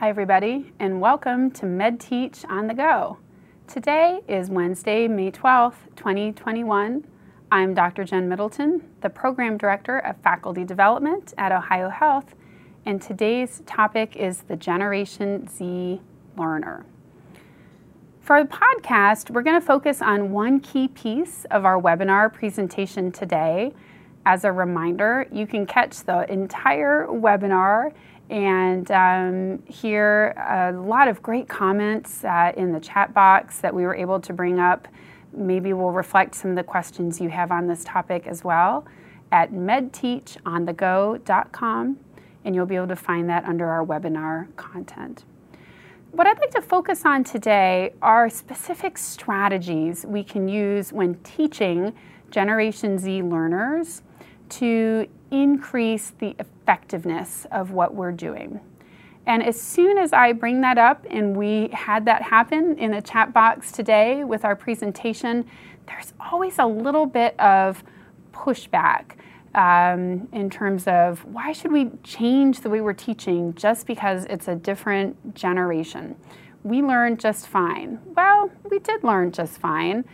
Hi, everybody, and welcome to MedTeach on the Go. Today is Wednesday, May 12th, 2021. I'm Dr. Jen Middleton, the Program Director of Faculty Development at OhioHealth, and today's topic is the Generation Z learner. For the podcast, we're going to focus on one key piece of our webinar presentation today. As a reminder, you can catch the entire webinar and um, hear a lot of great comments uh, in the chat box that we were able to bring up. Maybe we'll reflect some of the questions you have on this topic as well at medteachonthego.com, and you'll be able to find that under our webinar content. What I'd like to focus on today are specific strategies we can use when teaching Generation Z learners to increase the effectiveness of what we're doing. And as soon as I bring that up, and we had that happen in the chat box today with our presentation, there's always a little bit of pushback um, in terms of why should we change the way we're teaching just because it's a different generation. We learned just fine. Well, we did learn just fine.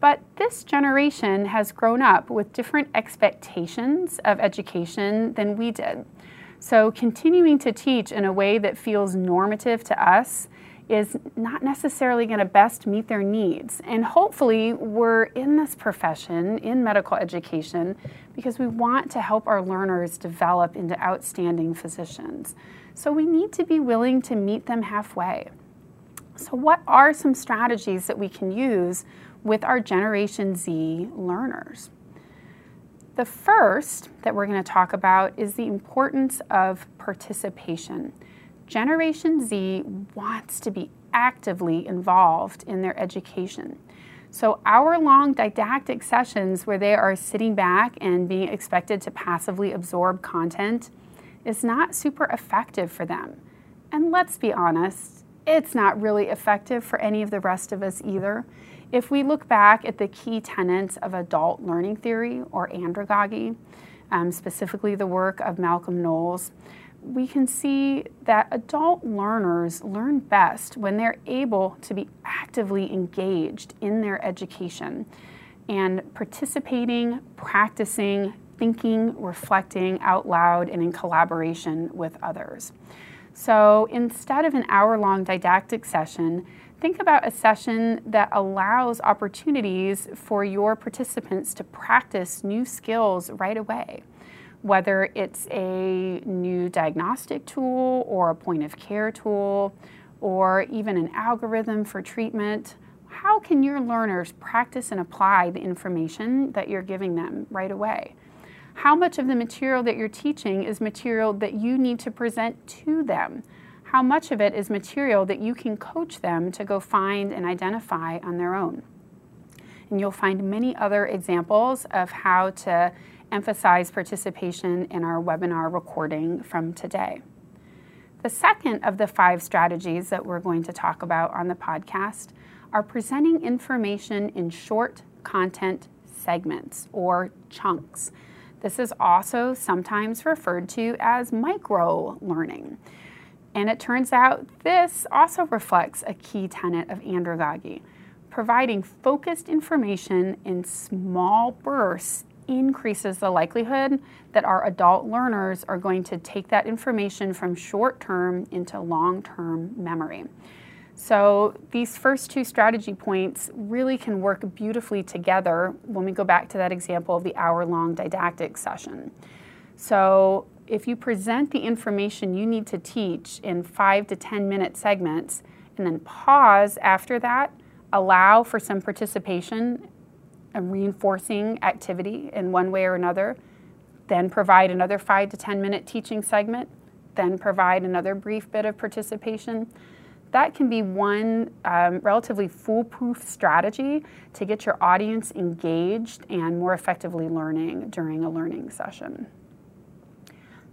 But this generation has grown up with different expectations of education than we did. So, continuing to teach in a way that feels normative to us is not necessarily going to best meet their needs. And hopefully, we're in this profession, in medical education, because we want to help our learners develop into outstanding physicians. So, we need to be willing to meet them halfway. So, what are some strategies that we can use with our Generation Z learners. The first that we're going to talk about is the importance of participation. Generation Z wants to be actively involved in their education. So, hour long didactic sessions where they are sitting back and being expected to passively absorb content is not super effective for them. And let's be honest, it's not really effective for any of the rest of us either. If we look back at the key tenets of adult learning theory or andragogy, um, specifically the work of Malcolm Knowles, we can see that adult learners learn best when they're able to be actively engaged in their education and participating, practicing, thinking, reflecting out loud, and in collaboration with others. So instead of an hour long didactic session, think about a session that allows opportunities for your participants to practice new skills right away. Whether it's a new diagnostic tool or a point of care tool or even an algorithm for treatment, how can your learners practice and apply the information that you're giving them right away? How much of the material that you're teaching is material that you need to present to them? How much of it is material that you can coach them to go find and identify on their own. And you'll find many other examples of how to emphasize participation in our webinar recording from today. The second of the five strategies that we're going to talk about on the podcast are presenting information in short content segments or chunks. This is also sometimes referred to as micro learning. And it turns out this also reflects a key tenet of andragogy. Providing focused information in small bursts increases the likelihood that our adult learners are going to take that information from short term into long term memory. So, these first two strategy points really can work beautifully together when we go back to that example of the hour long didactic session. So, if you present the information you need to teach in five to 10 minute segments and then pause after that, allow for some participation and reinforcing activity in one way or another, then provide another five to 10 minute teaching segment, then provide another brief bit of participation. That can be one um, relatively foolproof strategy to get your audience engaged and more effectively learning during a learning session.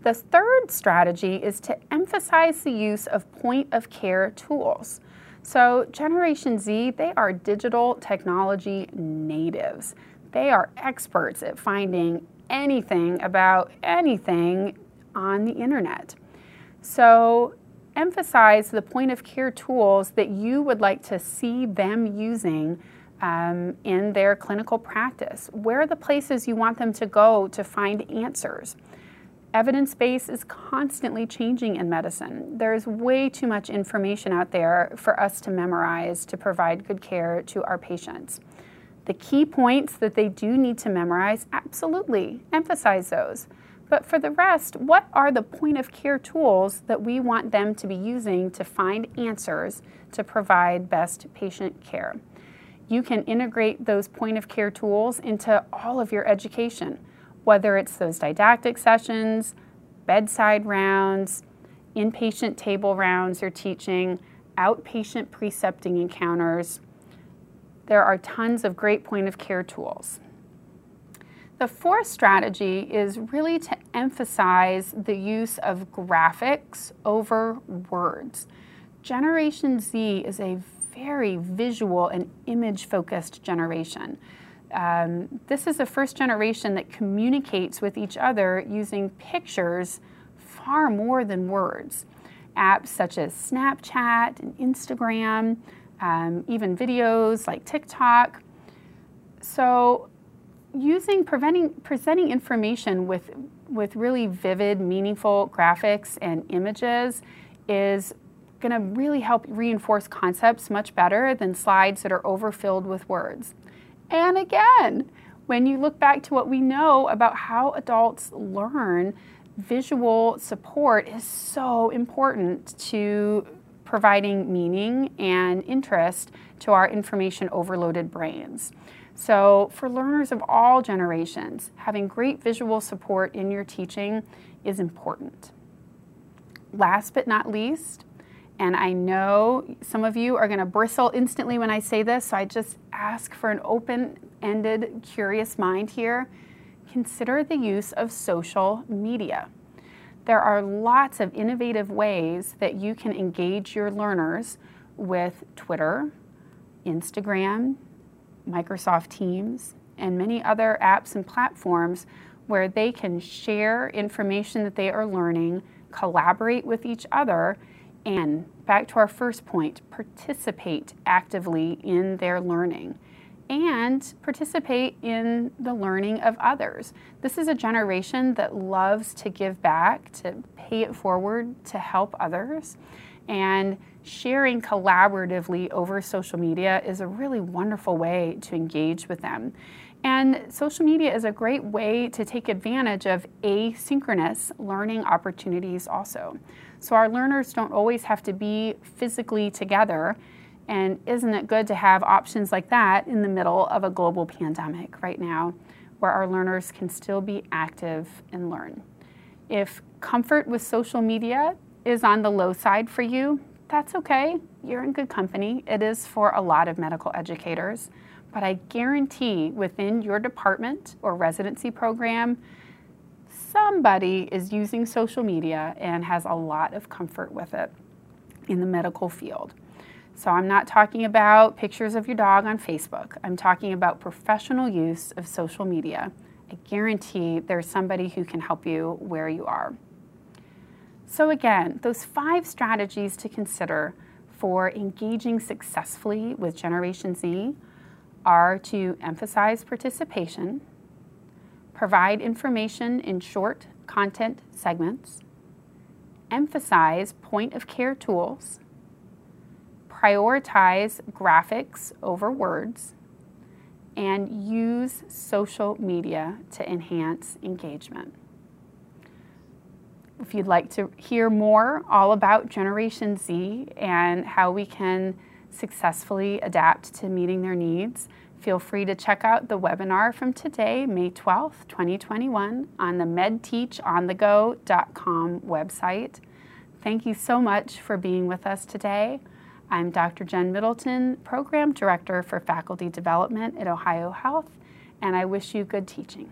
The third strategy is to emphasize the use of point of care tools. So, Generation Z, they are digital technology natives. They are experts at finding anything about anything on the internet. So, emphasize the point of care tools that you would like to see them using um, in their clinical practice. Where are the places you want them to go to find answers? Evidence base is constantly changing in medicine. There's way too much information out there for us to memorize to provide good care to our patients. The key points that they do need to memorize, absolutely emphasize those. But for the rest, what are the point of care tools that we want them to be using to find answers to provide best patient care? You can integrate those point of care tools into all of your education whether it's those didactic sessions, bedside rounds, inpatient table rounds or teaching, outpatient precepting encounters. There are tons of great point of care tools. The fourth strategy is really to emphasize the use of graphics over words. Generation Z is a very visual and image focused generation. Um, this is a first generation that communicates with each other using pictures far more than words. Apps such as Snapchat and Instagram, um, even videos like TikTok. So, using presenting information with, with really vivid, meaningful graphics and images is going to really help reinforce concepts much better than slides that are overfilled with words and again. When you look back to what we know about how adults learn, visual support is so important to providing meaning and interest to our information overloaded brains. So, for learners of all generations, having great visual support in your teaching is important. Last but not least, and I know some of you are going to bristle instantly when I say this, so I just ask for an open ended, curious mind here. Consider the use of social media. There are lots of innovative ways that you can engage your learners with Twitter, Instagram, Microsoft Teams, and many other apps and platforms where they can share information that they are learning, collaborate with each other, and back to our first point, participate actively in their learning and participate in the learning of others. This is a generation that loves to give back, to pay it forward, to help others. And sharing collaboratively over social media is a really wonderful way to engage with them. And social media is a great way to take advantage of asynchronous learning opportunities also. So our learners don't always have to be physically together. And isn't it good to have options like that in the middle of a global pandemic right now, where our learners can still be active and learn? If comfort with social media is on the low side for you, that's okay. You're in good company. It is for a lot of medical educators. But I guarantee within your department or residency program, somebody is using social media and has a lot of comfort with it in the medical field. So I'm not talking about pictures of your dog on Facebook. I'm talking about professional use of social media. I guarantee there's somebody who can help you where you are. So again, those five strategies to consider for engaging successfully with Generation Z are to emphasize participation, provide information in short content segments, emphasize point of care tools, prioritize graphics over words, and use social media to enhance engagement. If you'd like to hear more all about Generation Z and how we can successfully adapt to meeting their needs, Feel free to check out the webinar from today, May 12th, 2021, on the medteachonthego.com website. Thank you so much for being with us today. I'm Dr. Jen Middleton, Program Director for Faculty Development at OhioHealth, and I wish you good teaching.